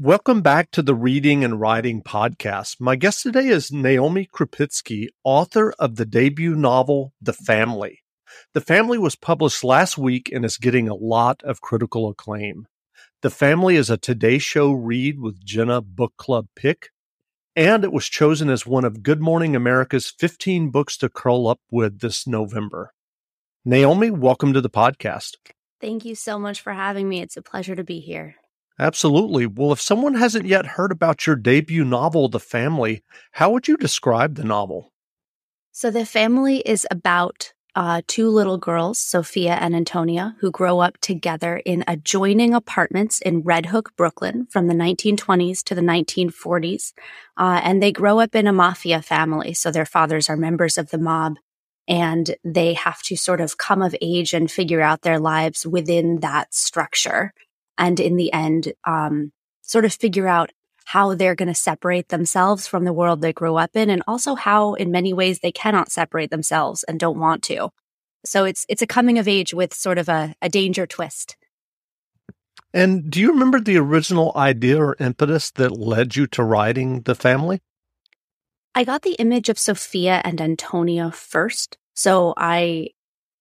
Welcome back to the Reading and Writing Podcast. My guest today is Naomi Krupitsky, author of the debut novel, The Family. The Family was published last week and is getting a lot of critical acclaim. The Family is a Today Show read with Jenna Book Club pick, and it was chosen as one of Good Morning America's 15 books to curl up with this November. Naomi, welcome to the podcast. Thank you so much for having me. It's a pleasure to be here. Absolutely. Well, if someone hasn't yet heard about your debut novel, The Family, how would you describe the novel? So, The Family is about uh, two little girls, Sophia and Antonia, who grow up together in adjoining apartments in Red Hook, Brooklyn from the 1920s to the 1940s. Uh, and they grow up in a mafia family. So, their fathers are members of the mob and they have to sort of come of age and figure out their lives within that structure. And in the end, um, sort of figure out how they're going to separate themselves from the world they grew up in and also how in many ways they cannot separate themselves and don't want to. So it's, it's a coming of age with sort of a, a danger twist. And do you remember the original idea or impetus that led you to writing The Family? I got the image of Sophia and Antonia first. So I,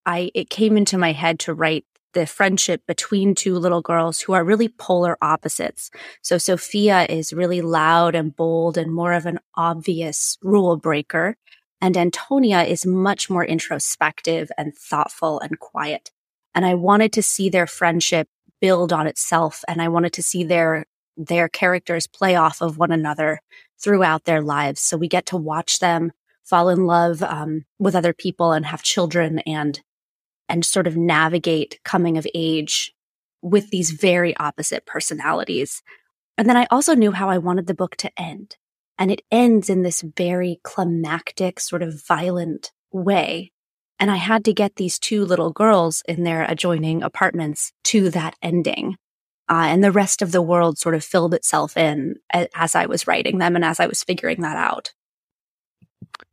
I, it came into my head to write the friendship between two little girls who are really polar opposites. So Sophia is really loud and bold and more of an obvious rule breaker. And Antonia is much more introspective and thoughtful and quiet. And I wanted to see their friendship build on itself. And I wanted to see their, their characters play off of one another throughout their lives. So we get to watch them fall in love um, with other people and have children and and sort of navigate coming of age with these very opposite personalities. And then I also knew how I wanted the book to end. And it ends in this very climactic, sort of violent way. And I had to get these two little girls in their adjoining apartments to that ending. Uh, and the rest of the world sort of filled itself in as I was writing them and as I was figuring that out.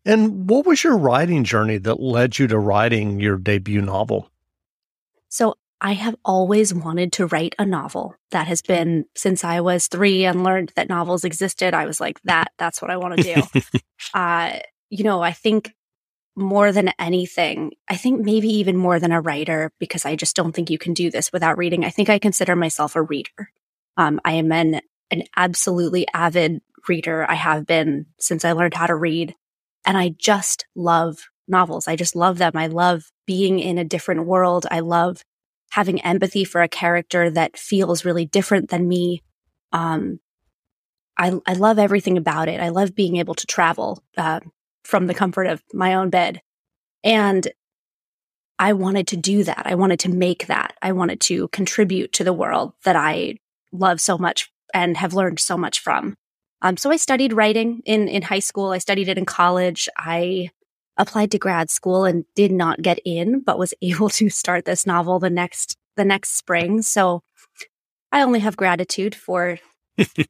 And what was your writing journey that led you to writing your debut novel? So I have always wanted to write a novel. That has been since I was three and learned that novels existed. I was like, that, that's what I want to do. uh, you know, I think more than anything, I think maybe even more than a writer, because I just don't think you can do this without reading. I think I consider myself a reader. Um, I am an, an absolutely avid reader. I have been since I learned how to read. And I just love novels. I just love them. I love being in a different world. I love having empathy for a character that feels really different than me. Um, I, I love everything about it. I love being able to travel uh, from the comfort of my own bed. And I wanted to do that. I wanted to make that. I wanted to contribute to the world that I love so much and have learned so much from. Um, so I studied writing in, in high school. I studied it in college. I applied to grad school and did not get in, but was able to start this novel the next, the next spring. So I only have gratitude for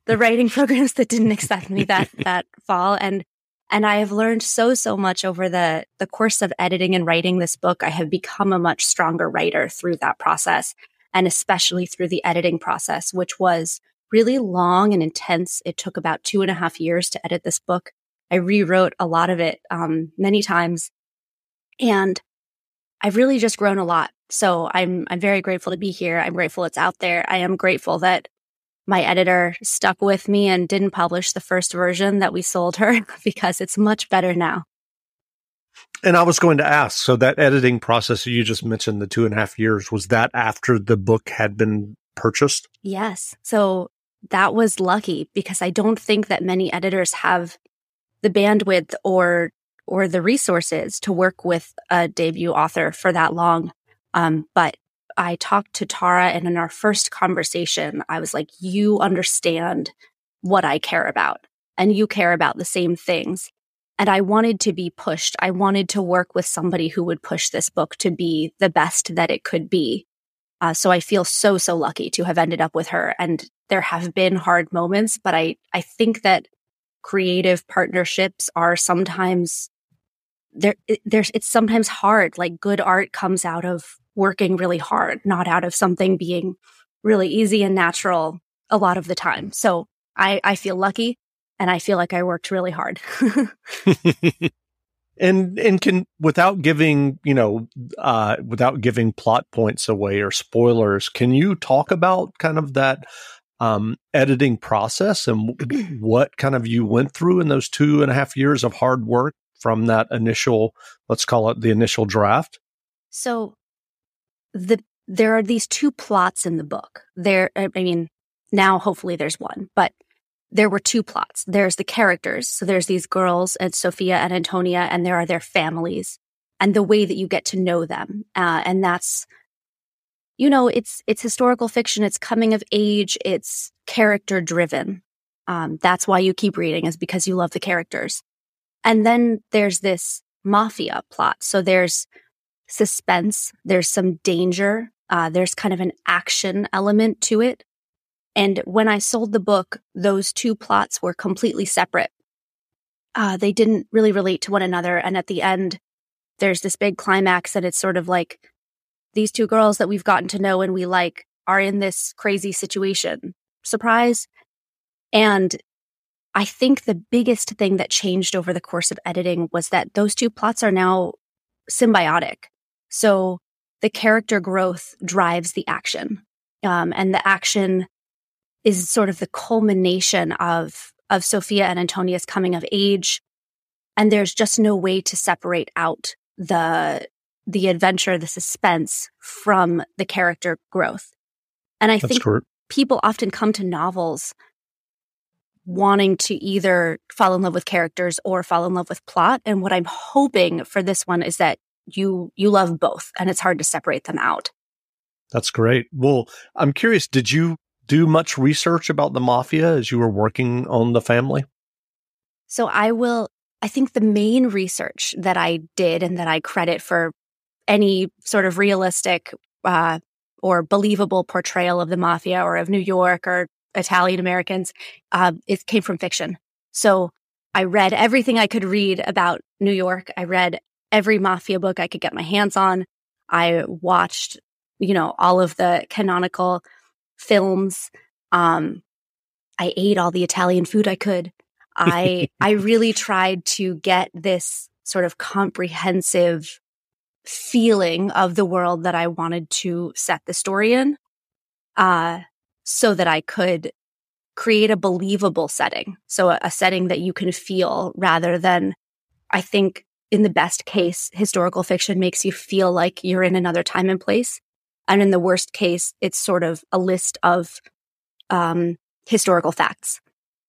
the writing programs that didn't accept me that, that fall. And, and I have learned so, so much over the, the course of editing and writing this book. I have become a much stronger writer through that process and especially through the editing process, which was really long and intense. It took about two and a half years to edit this book. I rewrote a lot of it um, many times, and I've really just grown a lot. So I'm I'm very grateful to be here. I'm grateful it's out there. I am grateful that my editor stuck with me and didn't publish the first version that we sold her because it's much better now. And I was going to ask, so that editing process you just mentioned, the two and a half years, was that after the book had been purchased? Yes. So that was lucky because I don't think that many editors have the bandwidth or or the resources to work with a debut author for that long. Um, but I talked to Tara, and in our first conversation, I was like, "You understand what I care about, and you care about the same things." And I wanted to be pushed. I wanted to work with somebody who would push this book to be the best that it could be. Uh, so I feel so, so lucky to have ended up with her. And there have been hard moments, but I, I think that creative partnerships are sometimes there, there's, it's sometimes hard. Like good art comes out of working really hard, not out of something being really easy and natural. a lot of the time. So I, I feel lucky and I feel like I worked really hard. and and can without giving you know uh without giving plot points away or spoilers can you talk about kind of that um editing process and what kind of you went through in those two and a half years of hard work from that initial let's call it the initial draft? So the there are these two plots in the book. There i mean now hopefully there's one but there were two plots. There's the characters. So there's these girls and Sophia and Antonia, and there are their families and the way that you get to know them. Uh, and that's, you know, it's, it's historical fiction. It's coming of age. It's character driven. Um, that's why you keep reading is because you love the characters. And then there's this mafia plot. So there's suspense. There's some danger. Uh, there's kind of an action element to it. And when I sold the book, those two plots were completely separate. Uh, they didn't really relate to one another. And at the end, there's this big climax and it's sort of like these two girls that we've gotten to know and we like are in this crazy situation. Surprise. And I think the biggest thing that changed over the course of editing was that those two plots are now symbiotic. So the character growth drives the action. Um, and the action is sort of the culmination of of Sophia and Antonia's coming of age. And there's just no way to separate out the the adventure, the suspense from the character growth. And I That's think correct. people often come to novels wanting to either fall in love with characters or fall in love with plot. And what I'm hoping for this one is that you you love both and it's hard to separate them out. That's great. Well, I'm curious, did you do much research about the mafia as you were working on the family? So I will, I think the main research that I did and that I credit for any sort of realistic uh, or believable portrayal of the mafia or of New York or Italian Americans, uh, it came from fiction. So I read everything I could read about New York. I read every mafia book I could get my hands on. I watched, you know, all of the canonical films. Um, I ate all the Italian food I could. I I really tried to get this sort of comprehensive feeling of the world that I wanted to set the story in, uh, so that I could create a believable setting. So a, a setting that you can feel rather than, I think, in the best case, historical fiction makes you feel like you're in another time and place. And in the worst case, it's sort of a list of um, historical facts.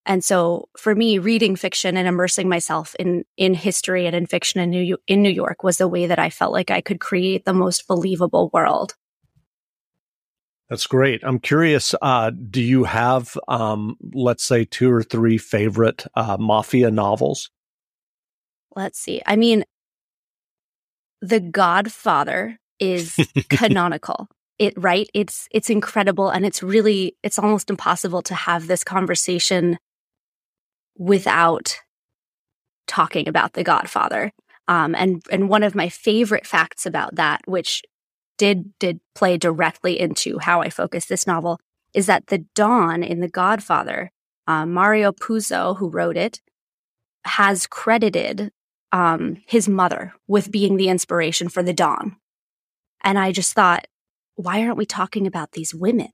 And so for me, reading fiction and immersing myself in, in history and in fiction in New, in New York was the way that I felt like I could create the most believable world. That's great. I'm curious. Uh, do you have, um, let's say, two or three favorite uh, mafia novels? Let's see. I mean, The Godfather is canonical. It right? It's it's incredible and it's really it's almost impossible to have this conversation without talking about the Godfather. Um, and and one of my favorite facts about that, which did did play directly into how I focus this novel, is that the Don in The Godfather, uh, Mario Puzo, who wrote it, has credited um, his mother with being the inspiration for the Don. And I just thought, why aren't we talking about these women?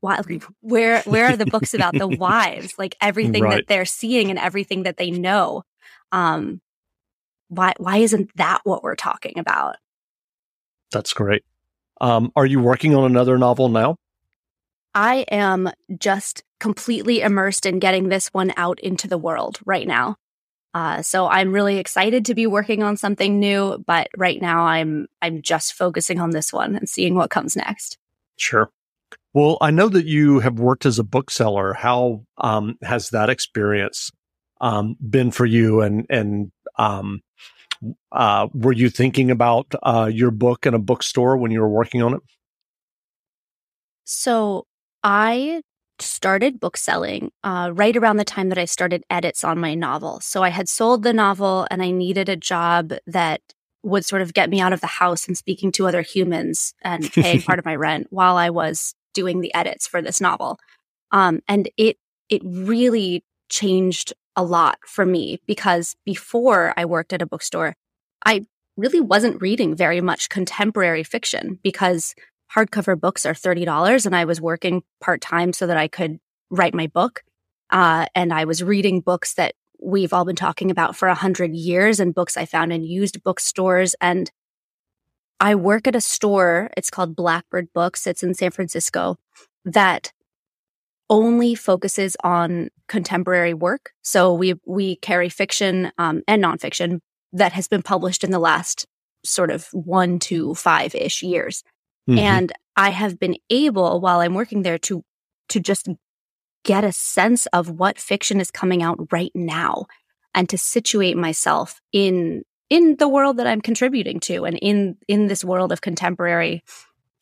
Why, where, where are the books about the wives? Like everything right. that they're seeing and everything that they know. Um, why, why isn't that what we're talking about? That's great. Um, are you working on another novel now? I am just completely immersed in getting this one out into the world right now. Uh, so I'm really excited to be working on something new, but right now I'm I'm just focusing on this one and seeing what comes next. Sure. Well, I know that you have worked as a bookseller. How um, has that experience um, been for you? And and um, uh, were you thinking about uh, your book in a bookstore when you were working on it? So I started bookselling uh, right around the time that I started edits on my novel. So I had sold the novel and I needed a job that would sort of get me out of the house and speaking to other humans and paying part of my rent while I was doing the edits for this novel. Um, and it, it really changed a lot for me because before I worked at a bookstore, I really wasn't reading very much contemporary fiction because hardcover books are $30 and I was working part time so that I could write my book. Uh, and I was reading books that we've all been talking about for a hundred years and books I found in used bookstores. And I work at a store. It's called Blackbird Books. It's in San Francisco that only focuses on contemporary work. So we, we carry fiction, um, and nonfiction that has been published in the last sort of one to five ish years. Mm-hmm. And I have been able while I'm working there to, to just get a sense of what fiction is coming out right now and to situate myself in in the world that I'm contributing to and in in this world of contemporary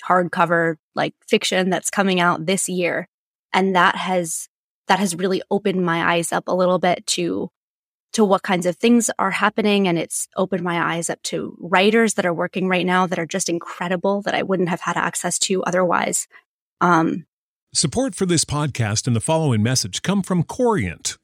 hardcover like fiction that's coming out this year and that has that has really opened my eyes up a little bit to to what kinds of things are happening and it's opened my eyes up to writers that are working right now that are just incredible that I wouldn't have had access to otherwise um Support for this podcast and the following message come from Corient.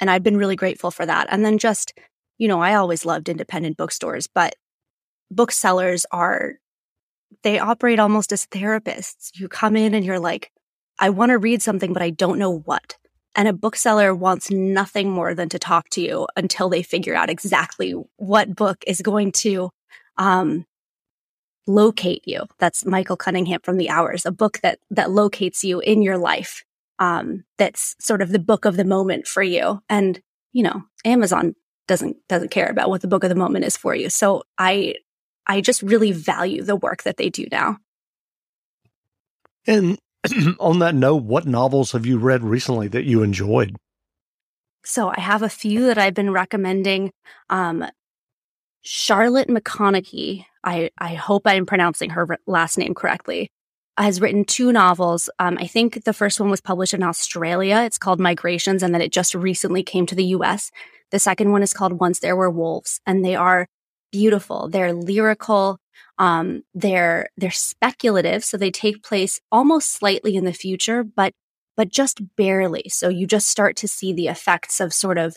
and I've been really grateful for that. And then just, you know, I always loved independent bookstores, but booksellers are, they operate almost as therapists. You come in and you're like, I want to read something, but I don't know what. And a bookseller wants nothing more than to talk to you until they figure out exactly what book is going to, um, locate you. That's Michael Cunningham from the Hours, a book that, that locates you in your life um, that's sort of the book of the moment for you. And, you know, Amazon doesn't, doesn't care about what the book of the moment is for you. So I, I just really value the work that they do now. And on that note, what novels have you read recently that you enjoyed? So I have a few that I've been recommending. Um, Charlotte McConaghy, I, I hope I'm pronouncing her last name correctly, has written two novels. Um, I think the first one was published in Australia. It's called Migrations, and then it just recently came to the US. The second one is called Once There Were Wolves, and they are beautiful. They're lyrical. Um, they're they're speculative, so they take place almost slightly in the future, but but just barely. So you just start to see the effects of sort of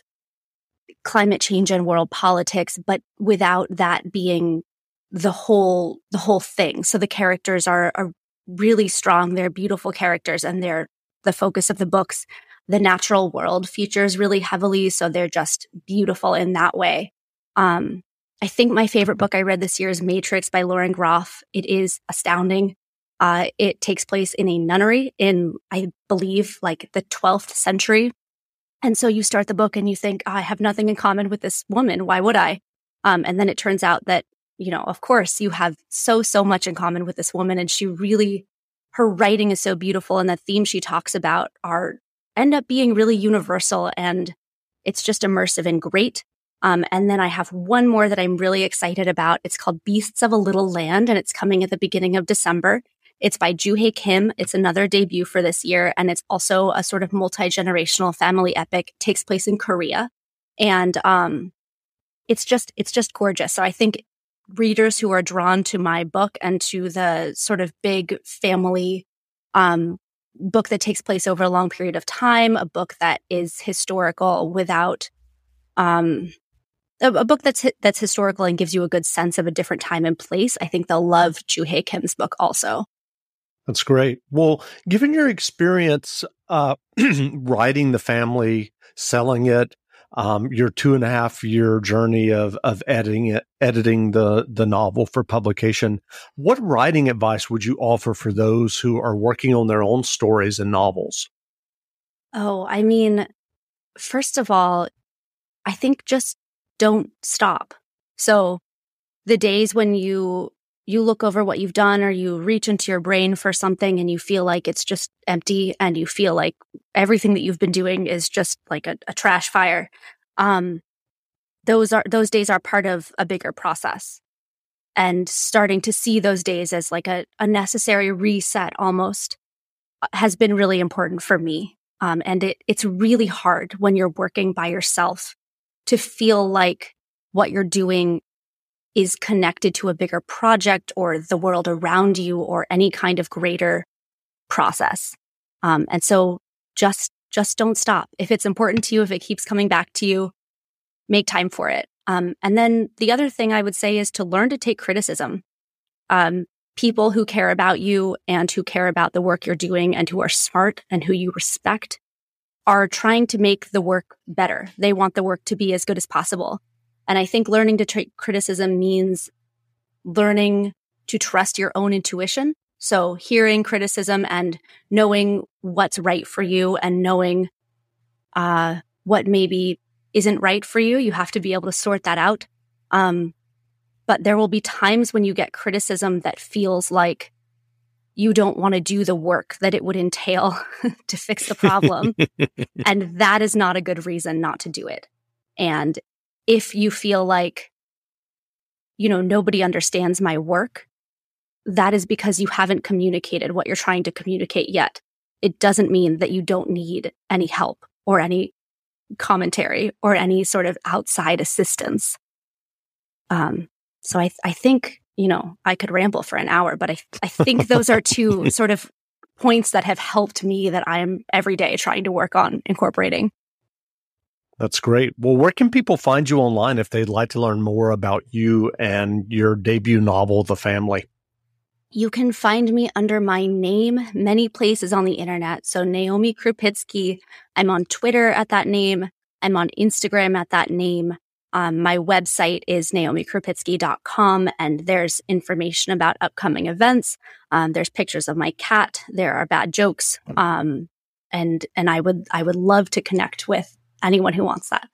climate change and world politics, but without that being the whole the whole thing. So the characters are, are really strong. They're beautiful characters and they're the focus of the books. The natural world features really heavily. So they're just beautiful in that way. Um, I think my favorite book I read this year is Matrix by Lauren Groff. It is astounding. Uh, it takes place in a nunnery in, I believe, like the 12th century. And so you start the book and you think, oh, I have nothing in common with this woman. Why would I? Um, and then it turns out that you know, of course, you have so, so much in common with this woman. And she really, her writing is so beautiful. And the themes she talks about are end up being really universal. And it's just immersive and great. Um, and then I have one more that I'm really excited about. It's called Beasts of a Little Land, and it's coming at the beginning of December. It's by Juhea Kim. It's another debut for this year. And it's also a sort of multi-generational family epic. It takes place in Korea. And, um, it's just, it's just gorgeous. So I think readers who are drawn to my book and to the sort of big family, um, book that takes place over a long period of time, a book that is historical without, um, a, a book that's that's historical and gives you a good sense of a different time and place. I think they'll love Juhea Kim's book also. That's great. Well, given your experience uh, writing the family, selling it, um, your two and a half year journey of of editing it, editing the the novel for publication, what writing advice would you offer for those who are working on their own stories and novels? Oh, I mean, first of all, I think just don't stop. So the days when you you look over what you've done or you reach into your brain for something and you feel like it's just empty and you feel like everything that you've been doing is just like a, a trash fire um those are those days are part of a bigger process. And starting to see those days as like a, a necessary reset almost uh, has been really important for me. Um, and it, it's really hard when you're working by yourself to feel like what you're doing is connected to a bigger project or the world around you or any kind of greater process. Um, and so just, just don't stop. If it's important to you, if it keeps coming back to you, make time for it. Um, and then the other thing I would say is to learn to take criticism. Um, people who care about you and who care about the work you're doing and who are smart and who you respect are trying to make the work better. They want the work to be as good as possible. And I think learning to take criticism means learning to trust your own intuition. So hearing criticism and knowing what's right for you and knowing, uh, what maybe isn't right for you. You have to be able to sort that out. Um, but there will be times when you get criticism that feels like you don't want to do the work that it would entail to fix the problem. and that is not a good reason not to do it. And if you feel like, you know, nobody understands my work, that is because you haven't communicated what you're trying to communicate yet. It doesn't mean that you don't need any help or any commentary or any sort of outside assistance. Um, so I, I think you know, I could ramble for an hour, but I, I think those are two sort of points that have helped me that I am every day trying to work on incorporating. That's great. Well, where can people find you online if they'd like to learn more about you and your debut novel, The Family? You can find me under my name many places on the internet. So Naomi Krupitsky. I'm on Twitter at that name. I'm on Instagram at that name. Um, my website is naomikrupitsky.com and there's information about upcoming events. Um, there's pictures of my cat. There are bad jokes. Um, and, and I would, I would love to connect with anyone who wants that.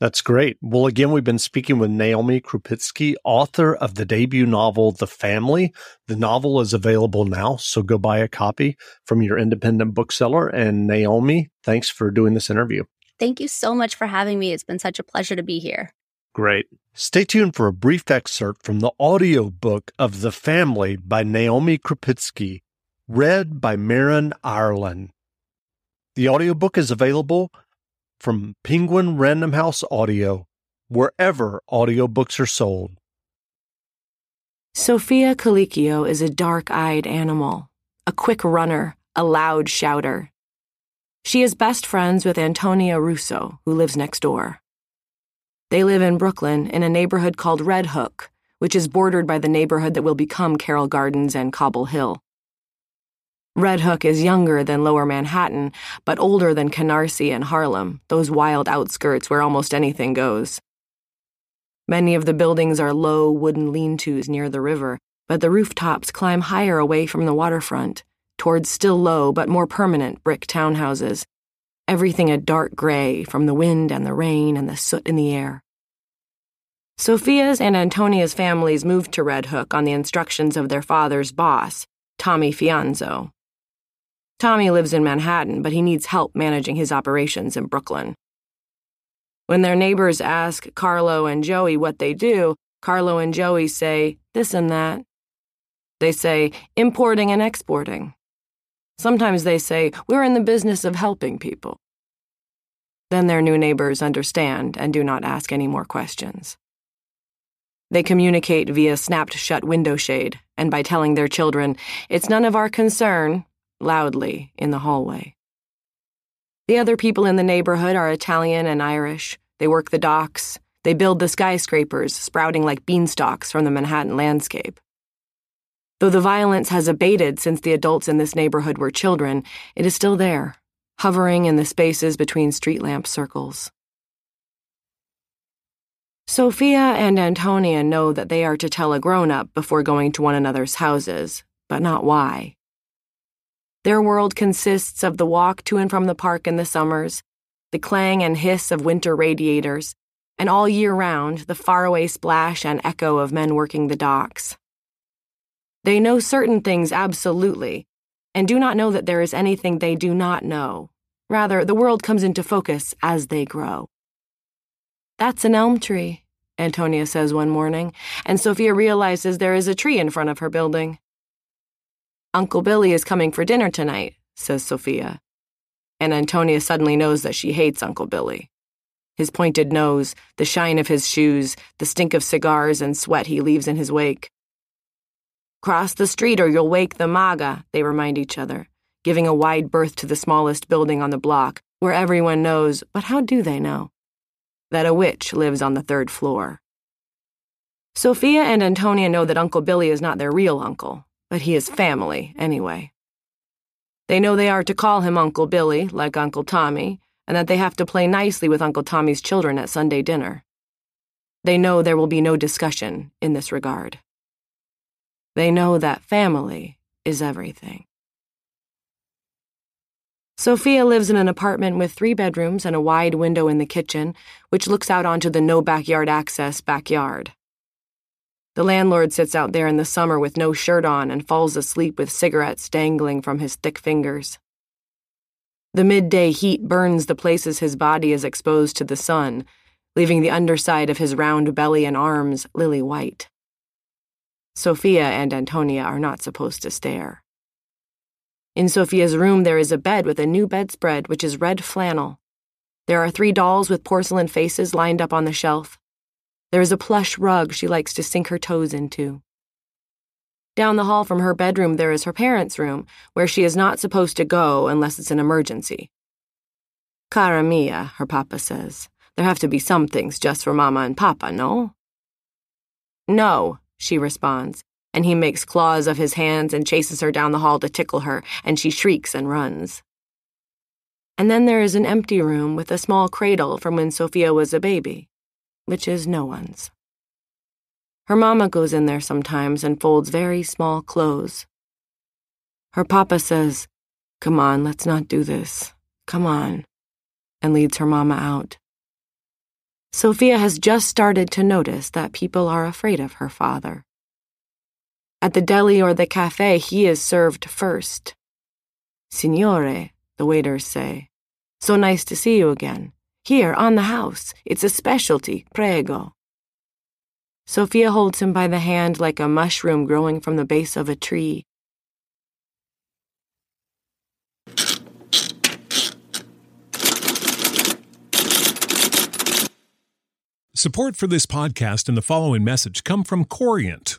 That's great. Well, again, we've been speaking with Naomi Krupitsky, author of the debut novel, The Family. The novel is available now, so go buy a copy from your independent bookseller. And Naomi, thanks for doing this interview. Thank you so much for having me. It's been such a pleasure to be here. Great. Stay tuned for a brief excerpt from the audiobook of The Family by Naomi Krupitsky, read by Marin Ireland. The audiobook is available from Penguin Random House Audio, wherever audiobooks are sold. Sophia Colicchio is a dark eyed animal, a quick runner, a loud shouter. She is best friends with Antonia Russo, who lives next door. They live in Brooklyn in a neighborhood called Red Hook, which is bordered by the neighborhood that will become Carroll Gardens and Cobble Hill. Red Hook is younger than Lower Manhattan, but older than Canarsie and Harlem, those wild outskirts where almost anything goes. Many of the buildings are low wooden lean tos near the river, but the rooftops climb higher away from the waterfront towards still low but more permanent brick townhouses, everything a dark gray from the wind and the rain and the soot in the air. Sophia's and Antonia's families moved to Red Hook on the instructions of their father's boss, Tommy Fianzo. Tommy lives in Manhattan, but he needs help managing his operations in Brooklyn. When their neighbors ask Carlo and Joey what they do, Carlo and Joey say this and that. They say importing and exporting. Sometimes they say we're in the business of helping people. Then their new neighbors understand and do not ask any more questions. They communicate via snapped shut window shade and by telling their children, it's none of our concern, loudly in the hallway. The other people in the neighborhood are Italian and Irish. They work the docks. They build the skyscrapers sprouting like beanstalks from the Manhattan landscape. Though the violence has abated since the adults in this neighborhood were children, it is still there, hovering in the spaces between street lamp circles. Sophia and Antonia know that they are to tell a grown up before going to one another's houses, but not why. Their world consists of the walk to and from the park in the summers, the clang and hiss of winter radiators, and all year round the faraway splash and echo of men working the docks. They know certain things absolutely, and do not know that there is anything they do not know. Rather, the world comes into focus as they grow. That's an elm tree, Antonia says one morning, and Sophia realizes there is a tree in front of her building. Uncle Billy is coming for dinner tonight, says Sophia. And Antonia suddenly knows that she hates Uncle Billy. His pointed nose, the shine of his shoes, the stink of cigars and sweat he leaves in his wake. Cross the street or you'll wake the MAGA, they remind each other, giving a wide berth to the smallest building on the block, where everyone knows, but how do they know? That a witch lives on the third floor. Sophia and Antonia know that Uncle Billy is not their real uncle, but he is family anyway. They know they are to call him Uncle Billy, like Uncle Tommy, and that they have to play nicely with Uncle Tommy's children at Sunday dinner. They know there will be no discussion in this regard. They know that family is everything. Sophia lives in an apartment with three bedrooms and a wide window in the kitchen, which looks out onto the no backyard access backyard. The landlord sits out there in the summer with no shirt on and falls asleep with cigarettes dangling from his thick fingers. The midday heat burns the places his body is exposed to the sun, leaving the underside of his round belly and arms lily white. Sophia and Antonia are not supposed to stare. In Sophia's room, there is a bed with a new bedspread, which is red flannel. There are three dolls with porcelain faces lined up on the shelf. There is a plush rug she likes to sink her toes into. Down the hall from her bedroom, there is her parents' room, where she is not supposed to go unless it's an emergency. Cara mia, her papa says. There have to be some things just for mama and papa, no? No, she responds, and he makes claws of his hands and chases her down the hall to tickle her, and she shrieks and runs. And then there is an empty room with a small cradle from when Sophia was a baby, which is no one's. Her mama goes in there sometimes and folds very small clothes. Her papa says, Come on, let's not do this. Come on, and leads her mama out. Sophia has just started to notice that people are afraid of her father. At the deli or the cafe, he is served first. Signore, the waiters say. So nice to see you again. Here, on the house. It's a specialty, prego. Sophia holds him by the hand like a mushroom growing from the base of a tree. Support for this podcast and the following message come from Corient.